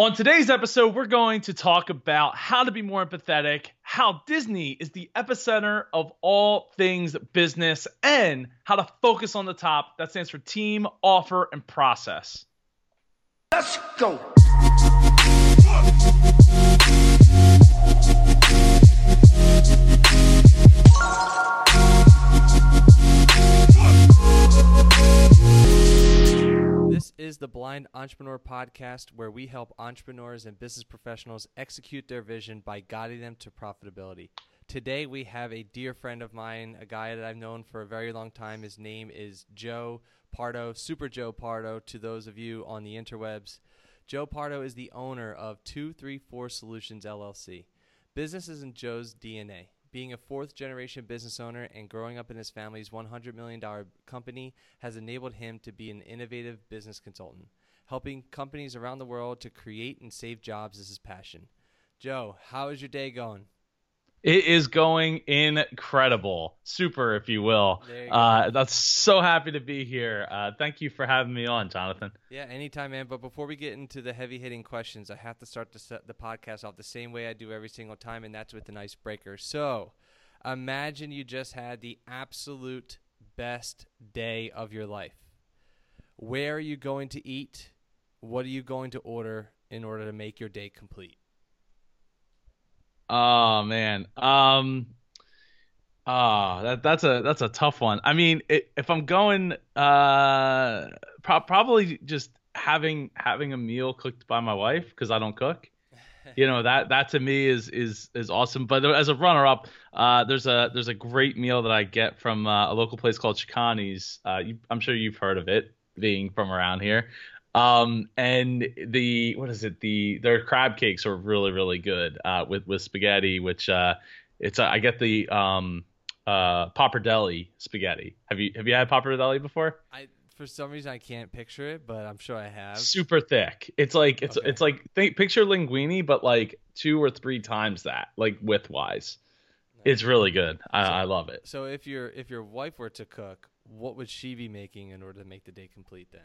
On today's episode, we're going to talk about how to be more empathetic, how Disney is the epicenter of all things business, and how to focus on the top. That stands for team, offer, and process. Let's go. Is the Blind Entrepreneur Podcast, where we help entrepreneurs and business professionals execute their vision by guiding them to profitability. Today, we have a dear friend of mine, a guy that I've known for a very long time. His name is Joe Pardo, Super Joe Pardo, to those of you on the interwebs. Joe Pardo is the owner of 234 Solutions LLC. Business is in Joe's DNA. Being a fourth generation business owner and growing up in his family's $100 million company has enabled him to be an innovative business consultant. Helping companies around the world to create and save jobs is his passion. Joe, how is your day going? It is going incredible, super, if you will. You Uh, that's so happy to be here. Uh, thank you for having me on, Jonathan. Yeah, anytime, man. But before we get into the heavy hitting questions, I have to start to set the podcast off the same way I do every single time, and that's with an icebreaker. So imagine you just had the absolute best day of your life. Where are you going to eat? What are you going to order in order to make your day complete? Oh man. Um ah, that that's a that's a tough one. I mean, it, if I'm going uh pro- probably just having having a meal cooked by my wife because I don't cook. You know, that that to me is is is awesome, but as a runner up, uh there's a there's a great meal that I get from uh, a local place called Chicani's. Uh you, I'm sure you've heard of it being from around here. Um and the what is it? The their crab cakes are really really good uh with with spaghetti which uh it's uh, I get the um uh pappardelle spaghetti. Have you have you had pappardelle before? I for some reason I can't picture it, but I'm sure I have. Super thick. It's like it's Okay. it's like think picture linguine but like two or three times that like width wise. It's really good. I, So- I love it. So if your if your wife were to cook, what would she be making in order to make the day complete then?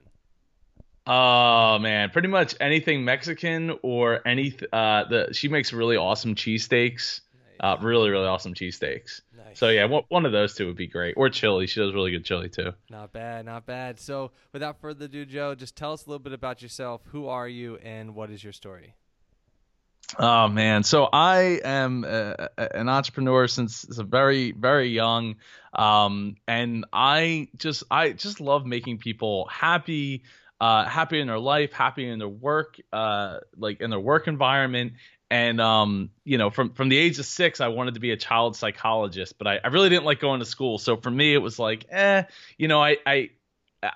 Oh man, pretty much anything Mexican or any uh the she makes really awesome cheesesteaks. Uh really really awesome cheesesteaks. Nice. So yeah, one, one of those two would be great. Or chili. She does really good chili too. Not bad, not bad. So, without further ado, Joe, just tell us a little bit about yourself. Who are you, and what is your story? Oh man, so I am uh, an entrepreneur since since very very young, um, and I just I just love making people happy, uh, happy in their life, happy in their work, uh, like in their work environment. And um, you know, from from the age of six, I wanted to be a child psychologist, but I, I really didn't like going to school. So for me, it was like, eh, you know, I I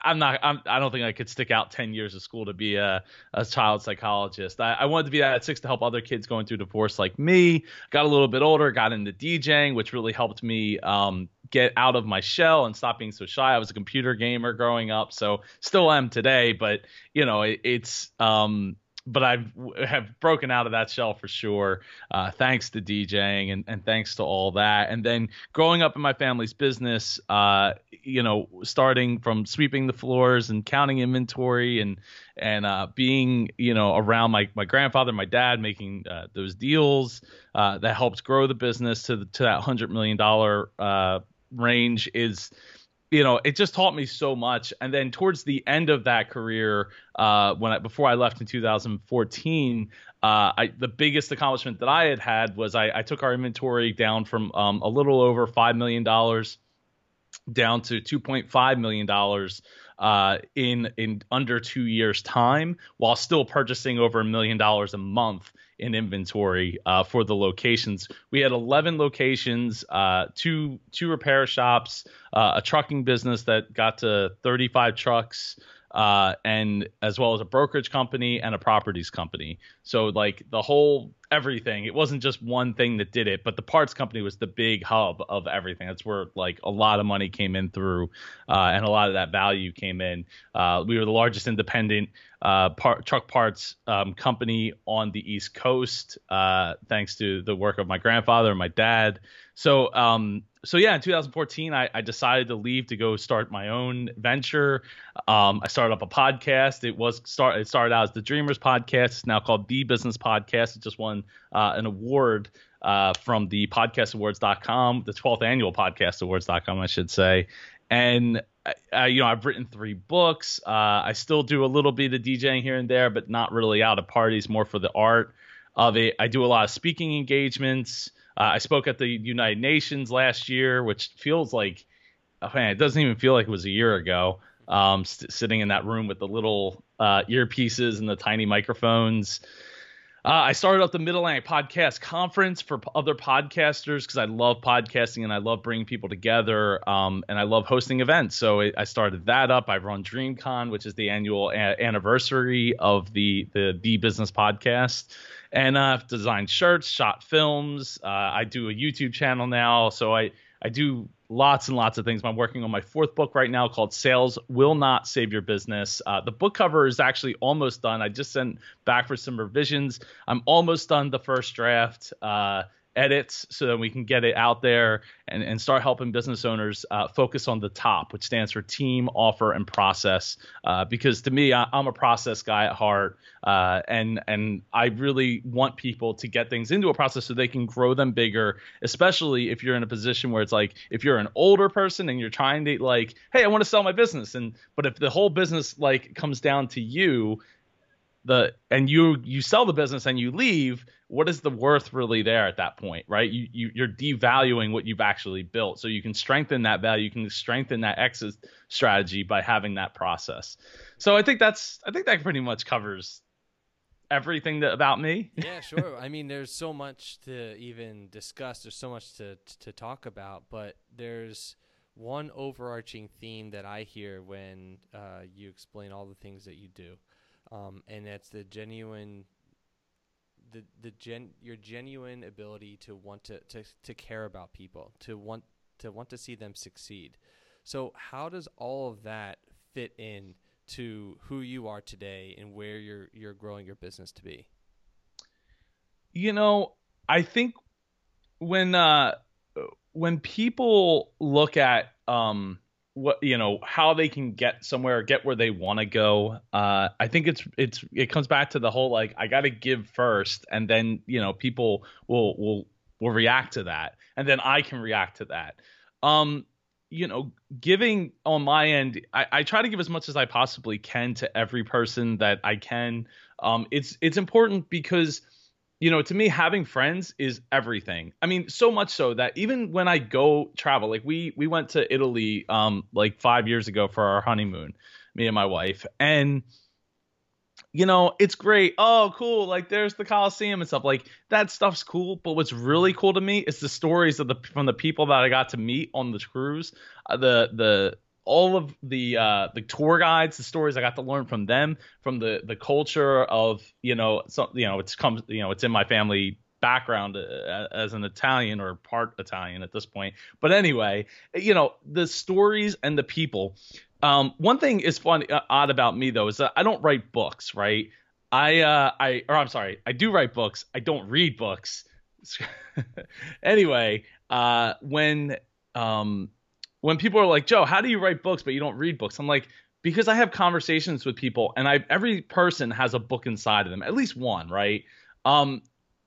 I'm not. I'm, I don't think I could stick out ten years of school to be a, a child psychologist. I, I wanted to be that at six to help other kids going through divorce like me. Got a little bit older, got into DJing, which really helped me um, get out of my shell and stop being so shy. I was a computer gamer growing up, so still am today. But you know, it, it's um, but I have broken out of that shell for sure, uh, thanks to DJing and, and thanks to all that. And then growing up in my family's business, uh, you know, starting from sweeping the floors and counting inventory and and uh, being, you know, around my my grandfather, my dad, making uh, those deals uh, that helped grow the business to the, to that hundred million dollar uh, range is you know, it just taught me so much. And then towards the end of that career, uh, when I, before I left in 2014, uh, I, the biggest accomplishment that I had had was I, I took our inventory down from um, a little over five million dollars down to 2.5 million dollars uh, in in under two years time, while still purchasing over a million dollars a month in inventory uh, for the locations. We had 11 locations, uh, two two repair shops, uh, a trucking business that got to 35 trucks, uh, and as well as a brokerage company and a properties company. So like the whole everything. It wasn't just one thing that did it, but the parts company was the big hub of everything. That's where like a lot of money came in through, uh, and a lot of that value came in. Uh, we were the largest independent uh, par- truck parts um, company on the East Coast, uh, thanks to the work of my grandfather and my dad. So um, so yeah, in 2014, I, I, decided to leave to go start my own venture. Um, I started up a podcast. It was start. It started out as the Dreamers Podcast. It's now called the Business Podcast. It just won uh, an award uh, from the podcastawards.com, the 12th annual podcastawards.com, I should say. And uh, you know, I've written three books. Uh, I still do a little bit of DJing here and there, but not really out of parties, more for the art of it. I do a lot of speaking engagements. Uh, I spoke at the United Nations last year, which feels like, oh man, it doesn't even feel like it was a year ago. Um, st- sitting in that room with the little uh, earpieces and the tiny microphones. Uh, I started up the Mid Atlantic Podcast Conference for p- other podcasters because I love podcasting and I love bringing people together um, and I love hosting events. So I, started that up. I run DreamCon, which is the annual a- anniversary of the the the business podcast, and uh, I've designed shirts, shot films. Uh, I do a YouTube channel now, so I I do lots and lots of things. I'm working on my fourth book right now called Sales Will Not Save Your Business. Uh, the book cover is actually almost done. I just sent back for some revisions. I'm almost done the first draft. Uh, edits so that we can get it out there and, and start helping business owners uh, focus on the top, which stands for team, offer, and process. Uh, because to me, I, am a process guy at heart, uh, and and I really want people to get things into a process so they can grow them bigger. Especially if you're in a position where it's like if you're an older person and you're trying to like, hey, I want to sell my business, and but if the whole business like comes down to you the and you you sell the business and you leave what is the worth really there at that point right? You, you you're devaluing what you've actually built. So you can strengthen that value you can strengthen that exit strategy by having that process. So i think that's i think that pretty much covers everything that, about me. Yeah sure. I mean there's so much to even discuss. There's so much to to talk about but there's one overarching theme that i hear when uh, you explain all the things that you do um, and that's the genuine the the gen your genuine ability to want to, to to care about people to want to want to see them succeed. So how does all of that fit in to who you are today and where you're you're growing your business to be? You know i think when uh when people look at um what you know how they can get somewhere get where they want to go. Uh i think it's it's it comes back to the whole like i got to give first and then you know people will will will react to that and then i can react to that. Um you know giving on my end I, I try to give as much as i possibly can to every person that i can. Um it's it's important because you know, to me, having friends is everything. I mean, so much so that even when I go travel, like we we went to Italy um like five years ago for our honeymoon, me and my wife, and you know, it's great. Oh, cool! Like there's the Coliseum and stuff. Like that stuff's cool. But what's really cool to me is the stories of the from the people that I got to meet on the cruise. Uh, the the all of the uh, the tour guides, the stories I got to learn from them, from the the culture of you know, you know, it's comes you know, it's in my family background uh, as an Italian or part Italian at this point. But anyway, you know, the stories and the people. Um, one thing is fun uh, odd about me though is that I don't write books, right? I uh, I or I'm sorry, I do write books. I don't read books. anyway, uh, when um when people are like, Joe, how do you write books but you don't read books? I'm like, because I have conversations with people and I every person has a book inside of them, at least one, right? Um,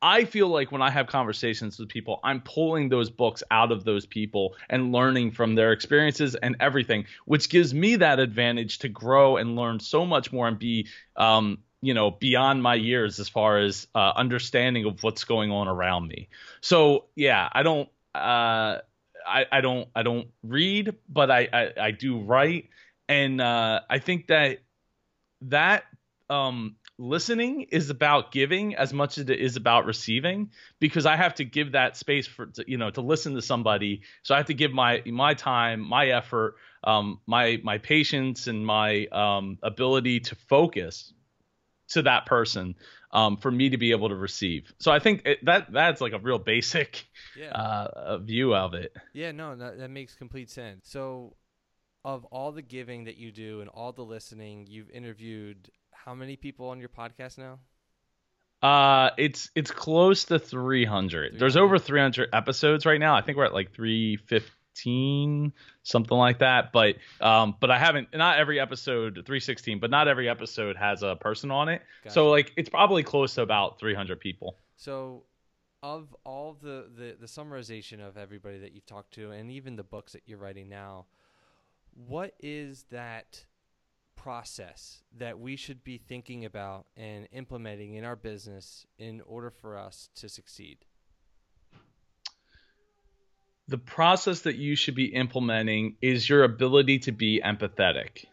I feel like when I have conversations with people, I'm pulling those books out of those people and learning from their experiences and everything, which gives me that advantage to grow and learn so much more and be, um, you know, beyond my years as far as uh, understanding of what's going on around me. So yeah, I don't. Uh, I, I don't I don't read, but I I, I do write, and uh, I think that that um, listening is about giving as much as it is about receiving because I have to give that space for you know to listen to somebody. So I have to give my my time, my effort, um, my my patience, and my um, ability to focus to that person um, for me to be able to receive. So I think it, that that's like a real basic yeah. uh, view of it. Yeah, no, that, that makes complete sense. So, of all the giving that you do and all the listening, you've interviewed how many people on your podcast now? Uh, it's it's close to 300. There's over 300 episodes right now. I think we're at like 315, something like that. But um, but I haven't not every episode 316, but not every episode has a person on it. Gotcha. So like it's probably close to about 300 people. So, of all the, the the summarization of everybody that you've talked to, and even the books that you're writing now, what is that process that we should be thinking about and implementing in our business in order for us to succeed? The process that you should be implementing is your ability to be empathetic.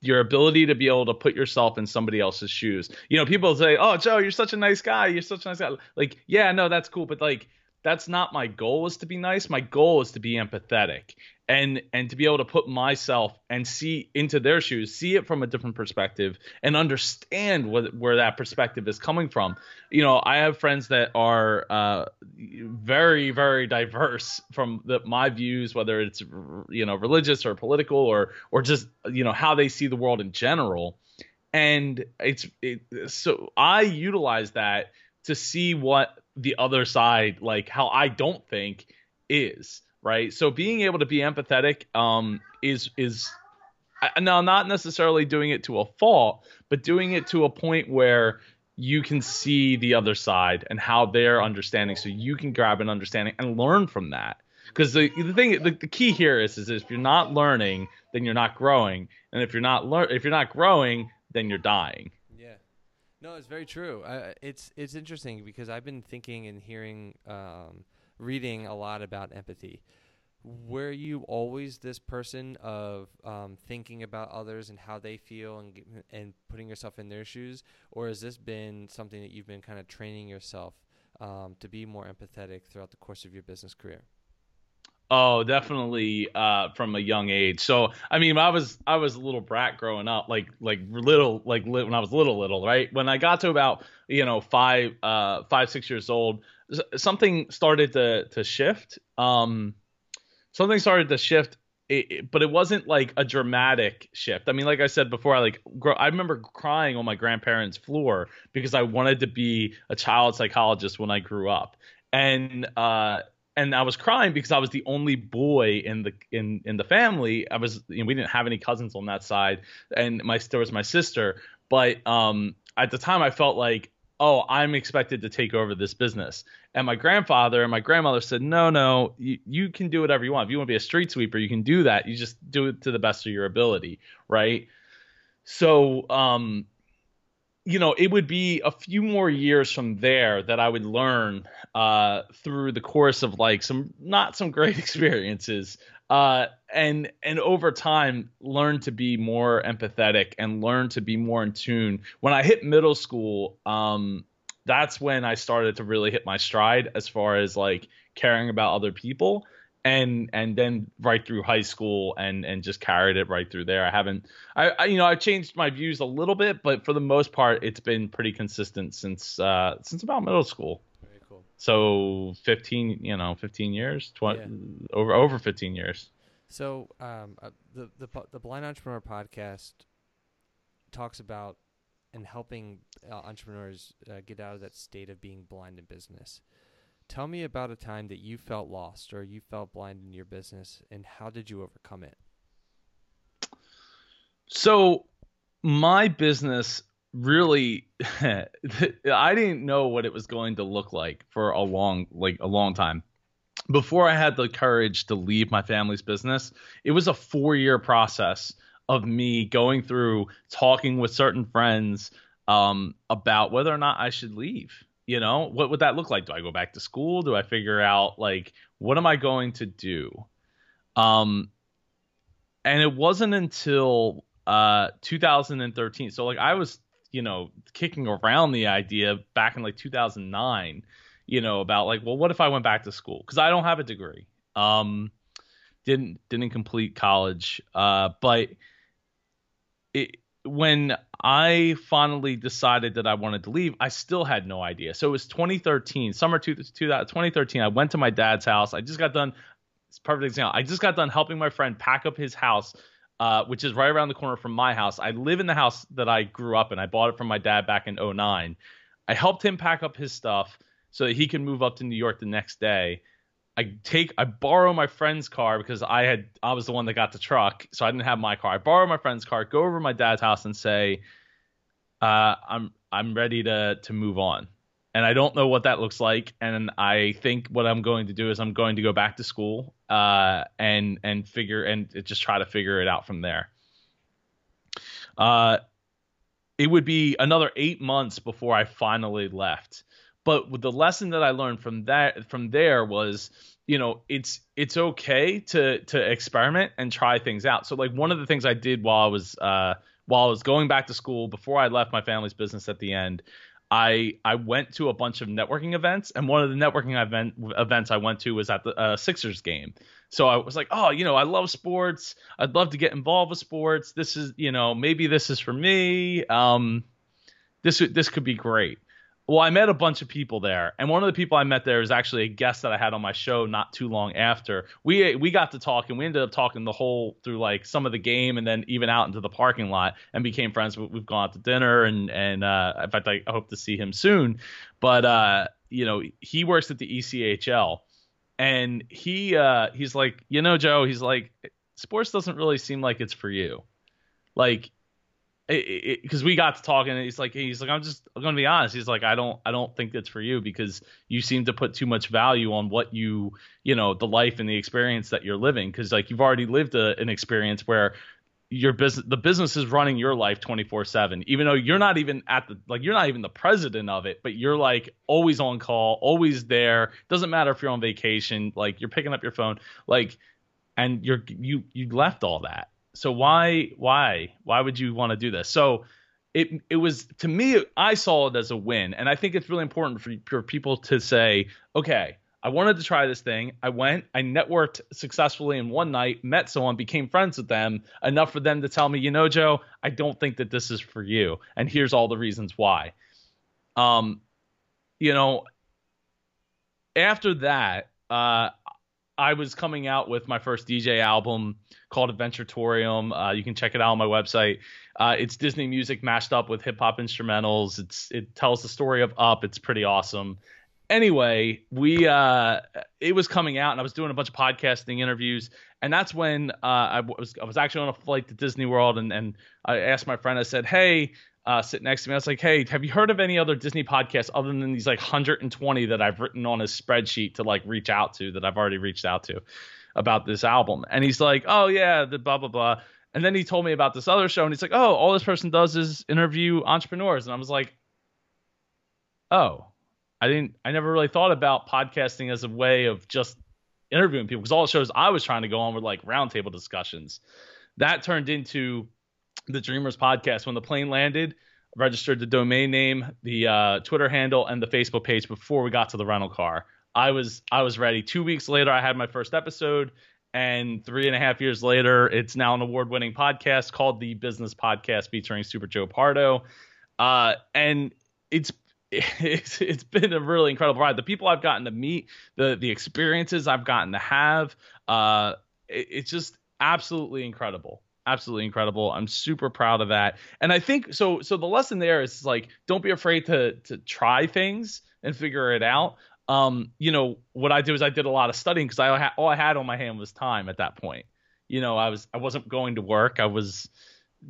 Your ability to be able to put yourself in somebody else's shoes. You know, people say, "Oh, Joe, you're such a nice guy. You're such a nice guy." Like, yeah, no, that's cool, but like that's not my goal is to be nice. My goal is to be empathetic and and to be able to put myself and see into their shoes, see it from a different perspective and understand what, where that perspective is coming from. You know, I have friends that are uh, very very diverse from the, my views, whether it's you know religious or political or or just you know how they see the world in general. And it's it, so I utilize that to see what the other side like how I don't think is right. So being able to be empathetic um is is now not necessarily doing it to a fault, but doing it to a point where you can see the other side and how they're understanding, so you can grab an understanding and learn from that. Because the the thing the, the key here is is if you're not learning, then you're not growing, and if you're not lear- if you're not growing, then you're dying. Yeah. No, it's very true. Uh, it's it's interesting because I've been thinking and hearing, um, reading a lot about empathy. Were you always this person of um, thinking about others and how they feel and and putting yourself in their shoes, or has this been something that you've been kind of training yourself um, to be more empathetic throughout the course of your business career? Oh, definitely uh, from a young age. So, I mean, I was I was a little brat growing up, like like little like li- when I was little little, right? When I got to about you know five uh five six years old, something started to to shift. Um, something started to shift, it, it- but it wasn't like a dramatic shift. I mean, like I said before, I like gr- I remember crying on my grandparents' floor because I wanted to be a child psychologist when I grew up, and uh and I was crying because I was the only boy in the in in the family. I was you know, we didn't have any cousins on that side, and my there was my sister. But um, at the time, I felt like oh, I'm expected to take over this business. And my grandfather and my grandmother said, no, no, you, you can do whatever you want. If you want to be a street sweeper, you can do that. You just do it to the best of your ability, right? So um, you know, it would be a few more years from there that I would learn uh, through the course of like some not some great experiences, uh, and and over time learn to be more empathetic and learn to be more in tune. When I hit middle school, um, that's when I started to really hit my stride as far as like caring about other people and and then right through high school and and just carried it right through there. I haven't I, I you know I've changed my views a little bit, but for the most part it's been pretty consistent since uh since about middle school. Very cool. So 15, you know, 15 years, 20 over over 15 years. So, um, uh, the the the Blind Entrepreneur podcast talks about and helping uh, entrepreneurs uh, get out of that state of being blind in business. Tell me about a time that you felt lost or you felt blind in your business, and how did you overcome it? So my business really I didn't know what it was going to look like for a long like a long time. Before I had the courage to leave my family's business, it was a 4-year process of me going through talking with certain friends um, about whether or not I should leave. You know, what would that look like? Do I go back to school? Do I figure out like what am I going to do? Um, and it wasn't until uh 2013 so like i was you know kicking around the idea back in like 2009 you know about like well what if i went back to school because i don't have a degree um didn't didn't complete college uh but it when i finally decided that i wanted to leave i still had no idea so it was 2013 summer two, 2013 i went to my dad's house i just got done it's perfect example i just got done helping my friend pack up his house uh, which is right around the corner from my house. I live in the house that I grew up in. I bought it from my dad back in 09. I helped him pack up his stuff so that he can move up to New York the next day. I take I borrow my friend's car because I had I was the one that got the truck, so I didn't have my car. I borrow my friend's car, go over to my dad's house and say, uh, I'm I'm ready to to move on. And I don't know what that looks like. And I think what I'm going to do is I'm going to go back to school uh, and and figure and just try to figure it out from there. Uh, it would be another eight months before I finally left. But the lesson that I learned from that from there was, you know, it's it's okay to to experiment and try things out. So like one of the things I did while I was uh, while I was going back to school before I left my family's business at the end, I I went to a bunch of networking events, and one of the networking event events I went to was at the uh, Sixers game. So I was like, oh, you know, I love sports. I'd love to get involved with sports. This is, you know, maybe this is for me. Um, this this could be great well, I met a bunch of people there, and one of the people I met there is actually a guest that I had on my show not too long after. We we got to talk, and we ended up talking the whole through like some of the game, and then even out into the parking lot, and became friends. We've gone out to dinner, and and uh, in fact, I hope to see him soon. But uh, you know, he works at the ECHL, and he uh, he's like, you know, Joe, he's like, sports doesn't really seem like it's for you. Like because we got to talking and he's like he's like I'm just I'm gonna be honest. He's like I don't I don't think that's for you because you seem to put too much value on what you you know the life and the experience that you're living. Because like you've already lived a, an experience where your business the business is running your life 24/7 even though you're not even at the like you're not even the president of it but you're like always on call always there. Doesn't matter if you're on vacation like you're picking up your phone like and you're you you left all that so why why why would you want to do this? So it it was to me I saw it as a win, and I think it's really important for, for people to say, okay, I wanted to try this thing. I went, I networked successfully in one night, met someone, became friends with them enough for them to tell me, you know, Joe, I don't think that this is for you, and here's all the reasons why. Um, you know, after that, uh, I was coming out with my first DJ album called Adventuratorium. Uh, you can check it out on my website. Uh, it's Disney music mashed up with hip hop instrumentals. It's it tells the story of Up. It's pretty awesome. Anyway, we uh, it was coming out, and I was doing a bunch of podcasting interviews, and that's when uh, I was I was actually on a flight to Disney World, and and I asked my friend, I said, hey. Uh, sit next to me. I was like, "Hey, have you heard of any other Disney podcasts other than these like 120 that I've written on a spreadsheet to like reach out to that I've already reached out to?" about this album. And he's like, oh, yeah, the blah, blah, blah. And then he told me about this other show, and he's like, oh, all this person does is interview entrepreneurs. And I was like, oh, I didn't, I never really thought about podcasting as a way of just interviewing people because all the shows I was trying to go on were like roundtable discussions. That turned into the Dreamers podcast when the plane landed. Registered the domain name, the uh, Twitter handle, and the Facebook page before we got to the rental car. I was I was ready. Two weeks later, I had my first episode, and three and a half years later, it's now an award-winning podcast called the Business Podcast featuring Super Joe Pardo, uh, and it's it's it's been a really incredible ride. The people I've gotten to meet, the the experiences I've gotten to have, uh, it, it's just absolutely incredible absolutely incredible. I'm super proud of that. And I think so so the lesson there is like don't be afraid to to try things and figure it out um, you know, what I did was I did a lot of studying because I all I had on my hand was time at that point. You know, I was I wasn't going to work. I was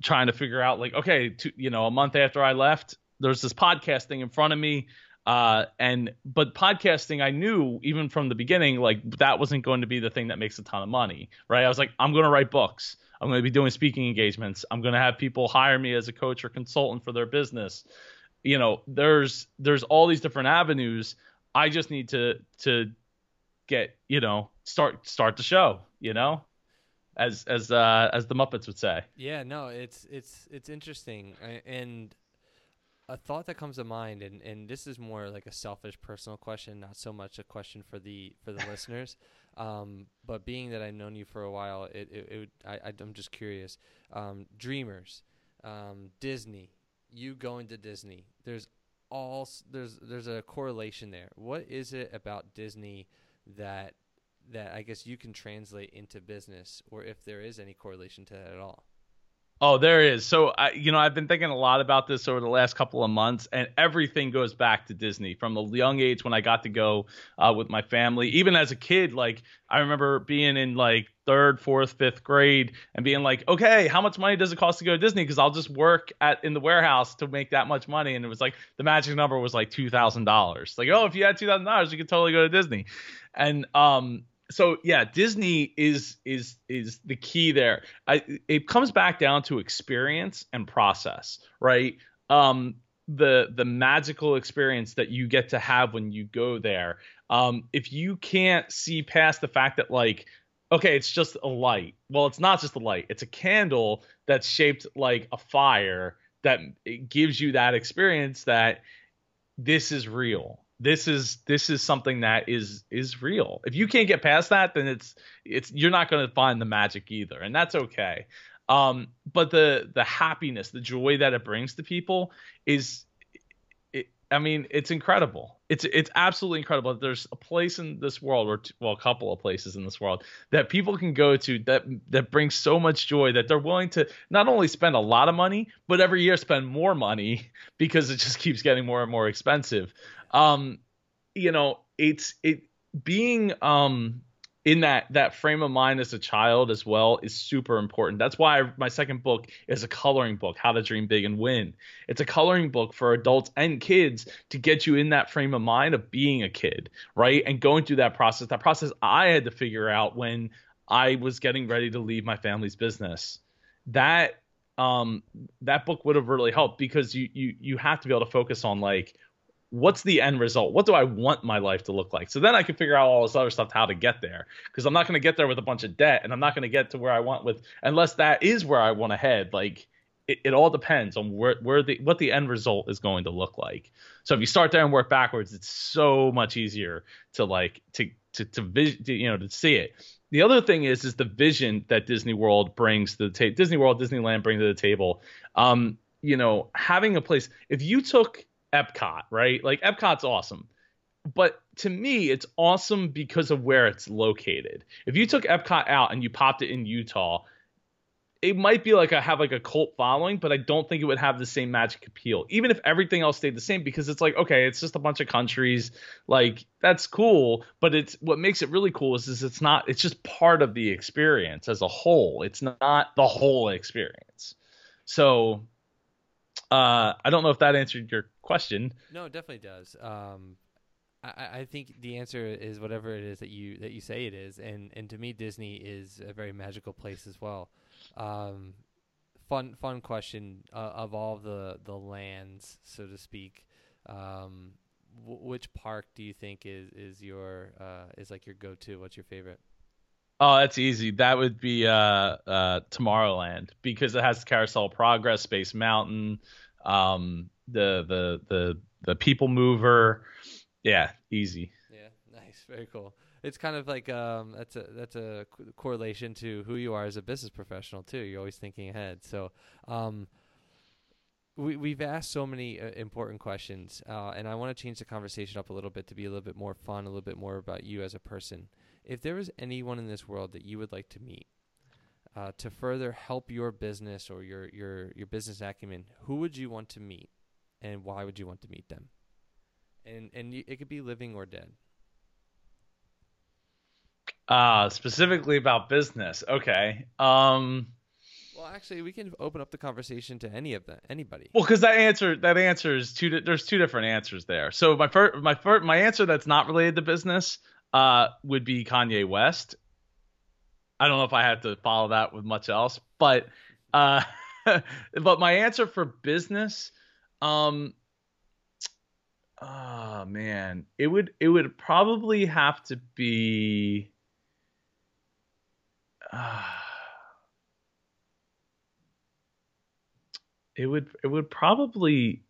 trying to figure out like, okay, to, you know, a month after I left, there's this podcasting in front of me. Uh, and but podcasting, I knew even from the beginning, like that wasn't going to be the thing that makes a ton of money, right? I was like, I'm going to write books. I'm going to be doing speaking engagements. I'm going to have people hire me as a coach or consultant for their business. You know, there's there's all these different avenues I just need to to get you know start start the show. You know, as as uh, as the Muppets would say. Yeah, no, it's it's it's interesting, and a thought that comes to mind, and and this is more like a selfish personal question, not so much a question for the for the listeners. Um, but being that I've known you for a while, it it, it I I'm just curious. Um, Dreamers, um, Disney, you going to Disney. There's all there's there's a correlation there. What is it about Disney that that I guess you can translate into business, or if there is any correlation to that at all? Oh, there is. So, I, you know, I've been thinking a lot about this over the last couple of months, and everything goes back to Disney from a young age when I got to go uh, with my family. Even as a kid, like I remember being in like third, fourth, fifth grade and being like, okay, how much money does it cost to go to Disney? Because I'll just work at in the warehouse to make that much money. And it was like the magic number was like two thousand dollars. Like, oh, if you had two thousand dollars, you could totally go to Disney. And um, so yeah, Disney is is is the key there. I, it comes back down to experience and process, right? Um, the the magical experience that you get to have when you go there. Um, if you can't see past the fact that like okay, it's just a light. Well, it's not just a light. It's a candle that's shaped like a fire that gives you that experience that this is real this is this is something that is is real. If you can't get past that, then it's it's you're not going to find the magic either, and that's okay. Um, but the the happiness, the joy that it brings to people is, it, I mean, it's incredible. It's it's absolutely incredible. There's a place in this world, or well, a couple of places in this world that people can go to that that brings so much joy that they're willing to not only spend a lot of money, but every year spend more money because it just keeps getting more and more expensive um, you know, it's it being um in that that frame of mind as a child as well is super important. That's why my second book is a coloring book, How to Dream Big and Win. It's a coloring book for adults and kids to get you in that frame of mind of being a kid, right? And going through that process. That process I had to figure out when I was getting ready to leave my family's business. That um that book would have really helped because you you you have to be able to focus on like what's the end result? What do I want my life to look like? So then I can figure out all this other stuff how to get there. Because I'm not going to get there with a bunch of debt, and I'm not going to get to where I want with unless that is where I want to head. Like it, it all depends on where where the what the end result is going to look like. So if you start there and work backwards, it's so much easier to like to to to, vis- to you know to see it. The other thing is is the vision that Disney World brings to the table. Disney World, Disneyland bring to the table. Um, you know, having a place. If you took Epcot, right? Like Epcot's awesome. But to me, it's awesome because of where it's located. If you took Epcot out and you popped it in Utah, it might be like I have like a cult following, but I don't think it would have the same magic appeal. Even if everything else stayed the same, because it's like, okay, it's just a bunch of countries. Like, that's cool, but it's what makes it really cool is, is it's not it's just part of the experience as a whole. It's not the whole experience. So uh I don't know if that answered your question. No, it definitely does. Um, I, I think the answer is whatever it is that you that you say it is, and and to me, Disney is a very magical place as well. Um, fun fun question uh, of all the the lands, so to speak. Um, w- which park do you think is is your uh, is like your go to? What's your favorite? Oh, that's easy. That would be uh, uh, Tomorrowland because it has Carousel Progress, Space Mountain, um, the the the the people mover. Yeah, easy. Yeah, nice, very cool. It's kind of like um, that's a that's a correlation to who you are as a business professional too. You're always thinking ahead. So, um, we we've asked so many uh, important questions, uh, and I want to change the conversation up a little bit to be a little bit more fun, a little bit more about you as a person. If there was anyone in this world that you would like to meet, uh, to further help your business or your your your business acumen, who would you want to meet? and why would you want to meet them? And and it could be living or dead. Uh specifically about business. Okay. Um well, actually, we can open up the conversation to any of them, anybody. Well, because that answer, that answer is two. There's two different answers there. So my first, my first, my answer that's not related to business, uh, would be Kanye West. I don't know if I have to follow that with much else, but, uh, but my answer for business um oh man. It would it would probably have to be uh, it would it would probably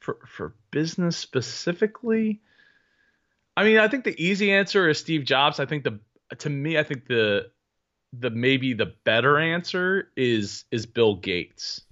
for for business specifically I mean, I think the easy answer is Steve Jobs. I think the to me, I think the the maybe the better answer is is Bill Gates.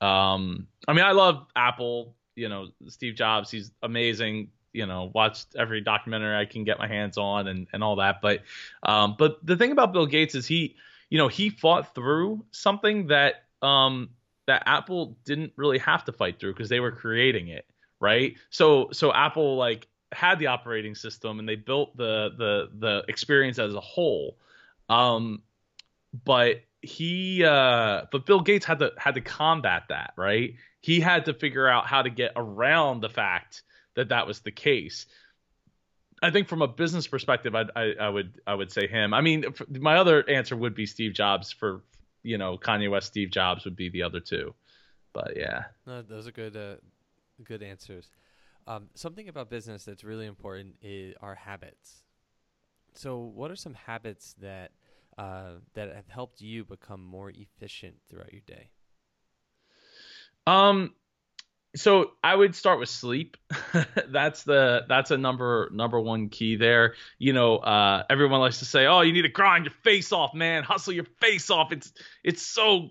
Um, I mean, I love Apple. You know, Steve Jobs. He's amazing. You know, watched every documentary I can get my hands on and and all that. But um, but the thing about Bill Gates is he you know, he fought through something that um that Apple didn't really have to fight through because they were creating it, right? So so Apple like had the operating system and they built the the the experience as a whole. Um but he uh but Bill Gates had to had to combat that, right? He had to figure out how to get around the fact that that was the case. I think from a business perspective, I, I, I would I would say him. I mean, my other answer would be Steve Jobs for you know Kanye West, Steve Jobs would be the other two. But yeah, no, those are good uh, good answers. Um, something about business that's really important is our habits. So, what are some habits that uh, that have helped you become more efficient throughout your day? Um, so I would start with sleep. that's the that's a number number one key there. You know, uh, everyone likes to say, "Oh, you need to grind your face off, man. Hustle your face off. It's it's so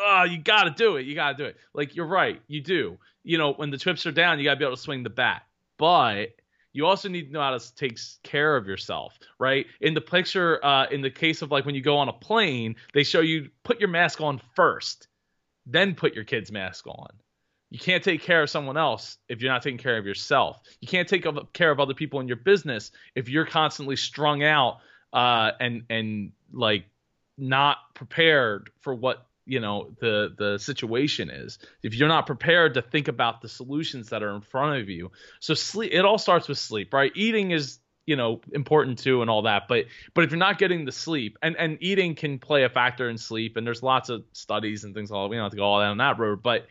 uh, you got to do it. You got to do it." Like you're right, you do. You know, when the chips are down, you got to be able to swing the bat. But you also need to know how to take care of yourself, right? In the picture, uh, in the case of like when you go on a plane, they show you put your mask on first, then put your kid's mask on you can't take care of someone else if you're not taking care of yourself. You can't take care of other people in your business if you're constantly strung out uh, and and like not prepared for what you know the the situation is. If you're not prepared to think about the solutions that are in front of you, so sleep. It all starts with sleep, right? Eating is you know important too and all that but but if you're not getting the sleep and and eating can play a factor in sleep and there's lots of studies and things all we don't have to go all down that road but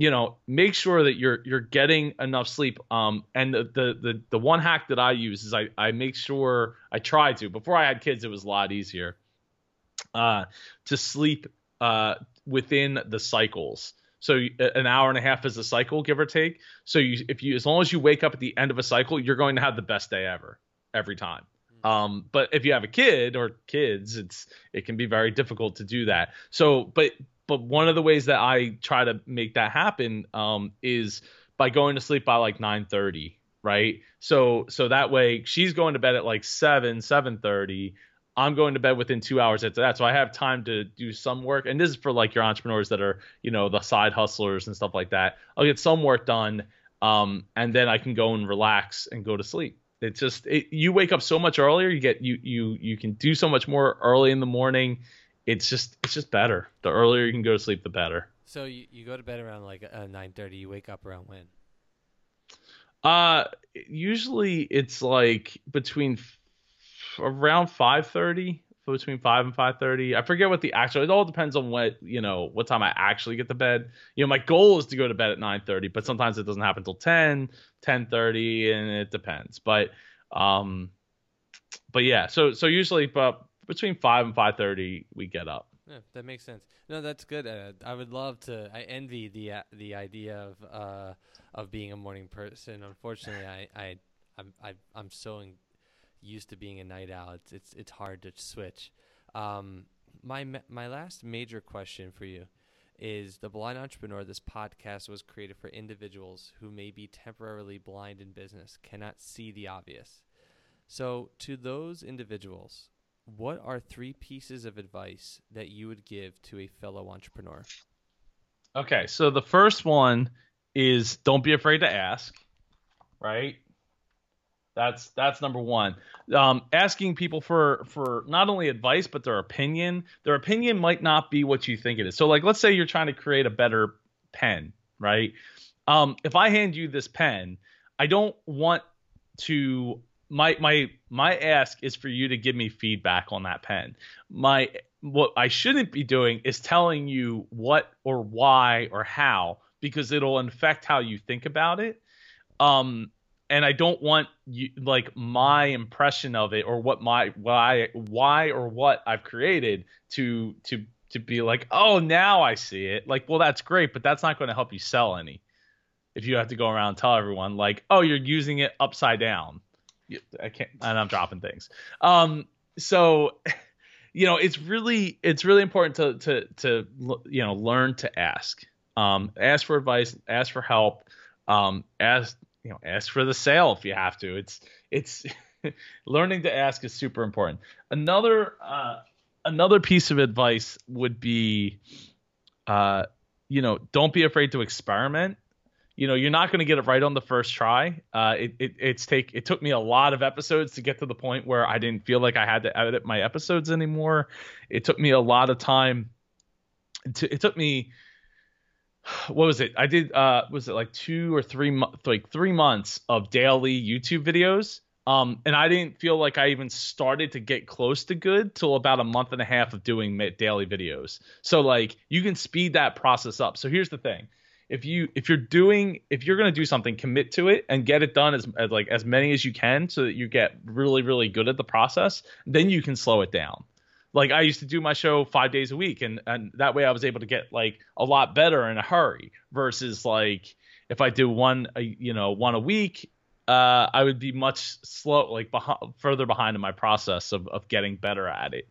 you know, make sure that you're you're getting enough sleep. Um, and the, the the the one hack that I use is I I make sure I try to. Before I had kids, it was a lot easier. Uh, to sleep uh within the cycles. So an hour and a half is a cycle, give or take. So you, if you, as long as you wake up at the end of a cycle, you're going to have the best day ever, every time. Hmm. Um, but if you have a kid or kids, it's it can be very difficult to do that. So, but but one of the ways that I try to make that happen um, is by going to sleep by like 9:30, right? So so that way she's going to bed at like 7, 7:30. I'm going to bed within two hours after that, so I have time to do some work. And this is for like your entrepreneurs that are, you know, the side hustlers and stuff like that. I'll get some work done, um, and then I can go and relax and go to sleep. It's just it, you wake up so much earlier. You get you you you can do so much more early in the morning it's just it's just better. The earlier you can go to sleep, the better. So you, you go to bed around like uh, nine thirty. You wake up around when? Uh, usually it's like between around five thirty. Between five and five thirty, I forget what the actual. It all depends on what you know, what time I actually get to bed. You know, my goal is to go to bed at nine thirty, but sometimes it doesn't happen until 10, 10.30, and it depends. But um, but yeah, so so usually, but between five and five thirty, we get up. Yeah, that makes sense. No, that's good. Uh, I would love to. I envy the uh, the idea of uh, of being a morning person. Unfortunately, I I I'm I, I'm so in, used to being a night owl. It's it's it's hard to switch. Um, my my last major question for you is the blind entrepreneur. This podcast was created for individuals who may be temporarily blind in business, cannot see the obvious. So, to those individuals, what are three pieces of advice that you would give to a fellow entrepreneur? Okay, so the first one is don't be afraid to ask, right? That's that's number one. Um, asking people for for not only advice but their opinion. Their opinion might not be what you think it is. So like, let's say you're trying to create a better pen, right? Um, if I hand you this pen, I don't want to my my my ask is for you to give me feedback on that pen. My what I shouldn't be doing is telling you what or why or how because it'll affect how you think about it. Um and I don't want you like my impression of it or what my why why or what I've created to to to be like, "Oh, now I see it." Like, well, that's great, but that's not going to help you sell any. If you have to go around and tell everyone like, "Oh, you're using it upside down." I can't, and I'm dropping things. Um, so, you know, it's really, it's really important to, to, to, you know, learn to ask, um, ask for advice, ask for help, um, ask, you know, ask for the sale if you have to. It's, it's learning to ask is super important. Another, uh, another piece of advice would be, uh, you know, don't be afraid to experiment. You know, you're not going to get it right on the first try. Uh, it, it it's take it took me a lot of episodes to get to the point where I didn't feel like I had to edit my episodes anymore. It took me a lot of time. To, it took me what was it? I did uh was it like two or three mo- like three months of daily YouTube videos. Um, and I didn't feel like I even started to get close to good till about a month and a half of doing daily videos. So like you can speed that process up. So here's the thing: if you if you're doing if you're gonna do something, commit to it and get it done as, as like as many as you can, so that you get really really good at the process. Then you can slow it down like I used to do my show five days a week, and and that way I was able to get like a lot better in a hurry. Versus like if I do one, you know, one a week, uh, I would be much slow, like behind, further behind in my process of of getting better at it.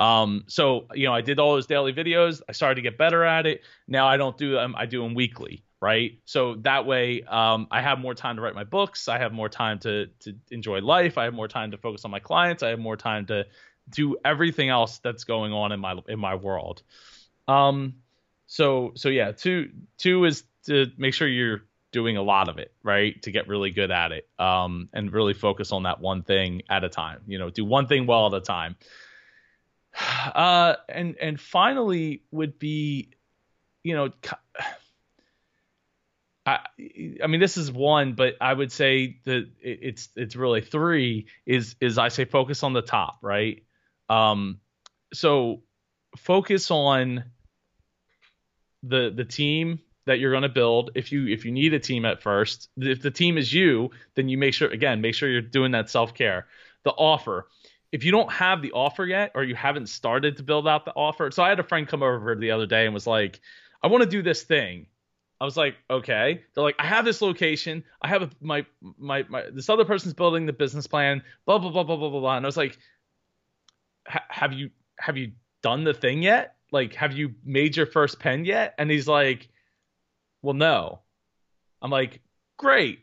Um, so you know, I did all those daily videos. I started to get better at it. Now I don't do them. I do them weekly, right? So that way, um, I have more time to write my books. I have more time to to enjoy life. I have more time to focus on my clients. I have more time to do everything else that's going on in my in my world. Um, so so yeah, two two is to make sure you're doing a lot of it, right? To get really good at it, um, and really focus on that one thing at a time. You know, do one thing well at a time. Uh, and and finally would be, you know, I I mean this is one, but I would say that it's it's really three. Is is I say focus on the top, right? Um, so focus on the the team that you're going to build. If you if you need a team at first, if the team is you, then you make sure again make sure you're doing that self care. The offer. If you don't have the offer yet, or you haven't started to build out the offer, so I had a friend come over the other day and was like, "I want to do this thing." I was like, okay. They're like, I have this location. I have a, my, my my this other person's building the business plan. Blah blah blah blah blah blah blah. And I was like, have you have you done the thing yet? Like, have you made your first pen yet? And he's like, well, no. I'm like, great.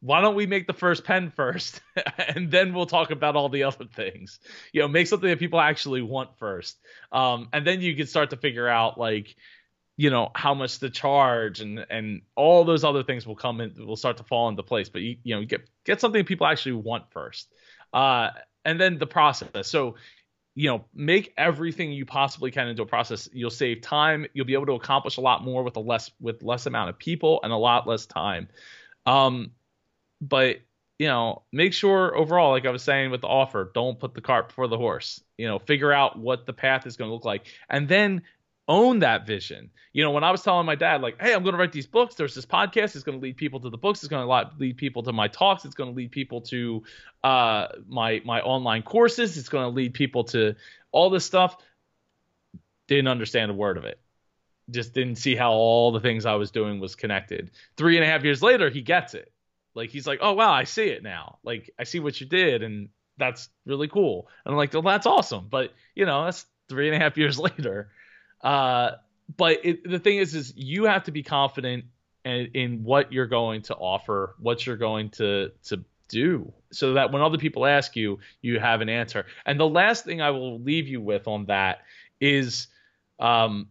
Why don't we make the first pen first, and then we'll talk about all the other things? You know, make something that people actually want first, um, and then you can start to figure out like, you know, how much to charge, and and all those other things will come in, will start to fall into place. But you you know, get get something people actually want first, uh, and then the process. So you know make everything you possibly can into a process. You'll save time. You'll be able to accomplish a lot more with a less with less amount of people and a lot less time. Um but you know make sure overall like i was saying with the offer don't put the cart before the horse. You know figure out what the path is going to look like. And then own that vision. You know, when I was telling my dad, like, hey, I'm going to write these books, there's this podcast, it's going to lead people to the books, it's going to lead people to my talks, it's going to lead people to uh, my my online courses, it's going to lead people to all this stuff. Didn't understand a word of it. Just didn't see how all the things I was doing was connected. Three and a half years later, he gets it. Like he's like, oh wow, I see it now. Like I see what you did, and that's really cool. And I'm like, well, that's awesome. But you know, that's three and a half years later. Uh, but it, the thing is, is you have to be confident in, in what you're going to offer, what you're going to to do, so that when other people ask you, you have an answer. And the last thing I will leave you with on that is, um,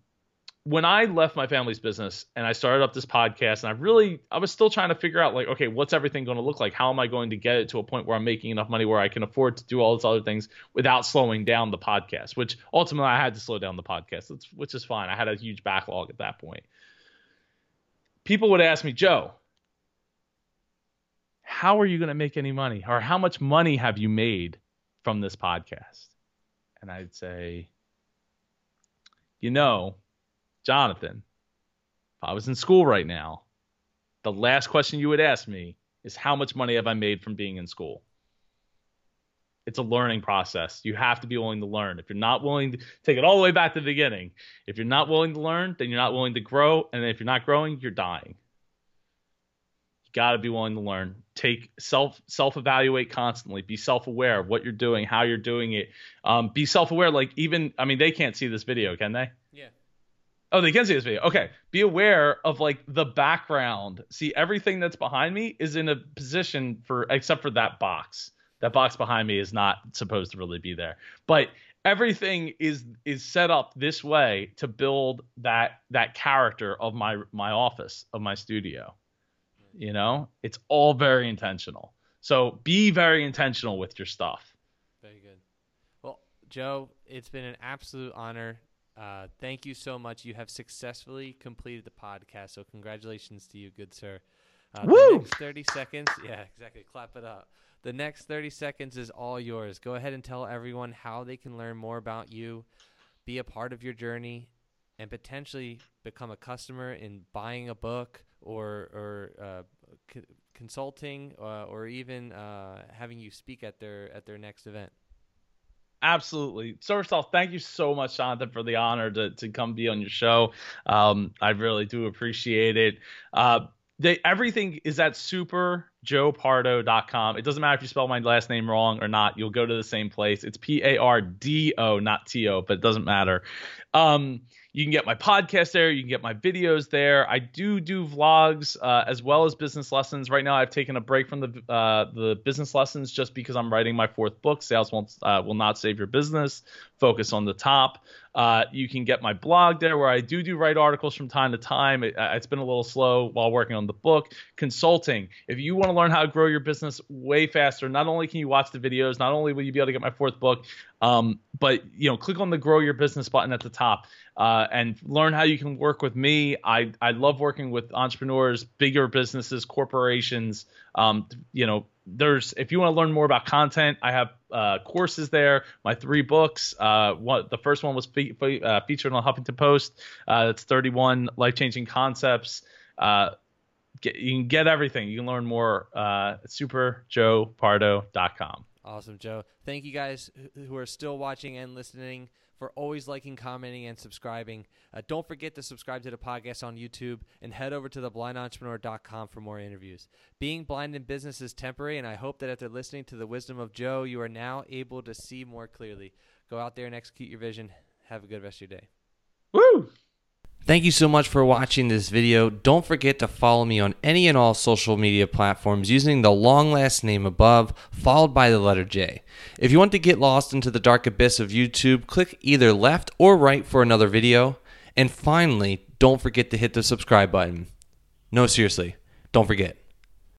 when I left my family's business and I started up this podcast, and I really, I was still trying to figure out, like, okay, what's everything going to look like? How am I going to get it to a point where I'm making enough money where I can afford to do all these other things without slowing down the podcast? Which ultimately I had to slow down the podcast, which is fine. I had a huge backlog at that point. People would ask me, Joe, how are you going to make any money? Or how much money have you made from this podcast? And I'd say, you know, Jonathan, if I was in school right now, the last question you would ask me is how much money have I made from being in school? It's a learning process. You have to be willing to learn. If you're not willing to take it all the way back to the beginning, if you're not willing to learn, then you're not willing to grow. And if you're not growing, you're dying. You got to be willing to learn. Take self self evaluate constantly. Be self aware of what you're doing, how you're doing it. Um, be self aware. Like even I mean, they can't see this video, can they? Yeah. Oh, they can see this video. Okay. Be aware of like the background. See, everything that's behind me is in a position for except for that box. That box behind me is not supposed to really be there. But everything is is set up this way to build that that character of my my office of my studio you know it's all very intentional so be very intentional with your stuff Very good. Well, Joe, it's been an absolute honor. Uh, thank you so much. You have successfully completed the podcast, so congratulations to you, good sir. Uh, Woo! The next 30 seconds, yeah, exactly. Clap it up. The next 30 seconds is all yours. Go ahead and tell everyone how they can learn more about you, be a part of your journey, and potentially become a customer in buying a book or or uh, c- consulting uh, or even uh, having you speak at their at their next event. Absolutely. So first off, thank you so much, Jonathan, for the honor to, to come be on your show. Um, I really do appreciate it. Uh, they, everything is at superjoepardo.com. It doesn't matter if you spell my last name wrong or not. You'll go to the same place. It's P A R D O, not T O, but it doesn't matter. Um, you can get my podcast there. You can get my videos there. I do do vlogs uh, as well as business lessons. Right now, I've taken a break from the uh, the business lessons just because I'm writing my fourth book. Sales won't uh, will not save your business. Focus on the top. Uh, you can get my blog there where I do do write articles from time to time. It, it's been a little slow while working on the book. Consulting. If you want to learn how to grow your business way faster, not only can you watch the videos, not only will you be able to get my fourth book, um, but you know, click on the grow your business button at the top uh, and learn how you can work with me. I I love working with entrepreneurs, bigger businesses, corporations. Um, you know, there's if you want to learn more about content, I have uh, courses there. My three books. Uh, the first one was fe- fe- uh, featured on Huffington Post. Uh, it's 31 life changing concepts. Uh, get, you can get everything. You can learn more uh, at superjoepardo.com. Awesome, Joe. Thank you guys who- are still watching and listening for always liking, commenting, and subscribing. Uh, don't forget to subscribe to the podcast on YouTube and head over to theblindentrepreneur.com for more interviews. Being blind in business is temporary, and I hope that after listening to the wisdom of Joe, you are now able to see more clearly. Go out there and execute your vision. Have a good rest of your day. Woo! Thank you so much for watching this video. Don't forget to follow me on any and all social media platforms using the long last name above, followed by the letter J. If you want to get lost into the dark abyss of YouTube, click either left or right for another video. And finally, don't forget to hit the subscribe button. No, seriously, don't forget.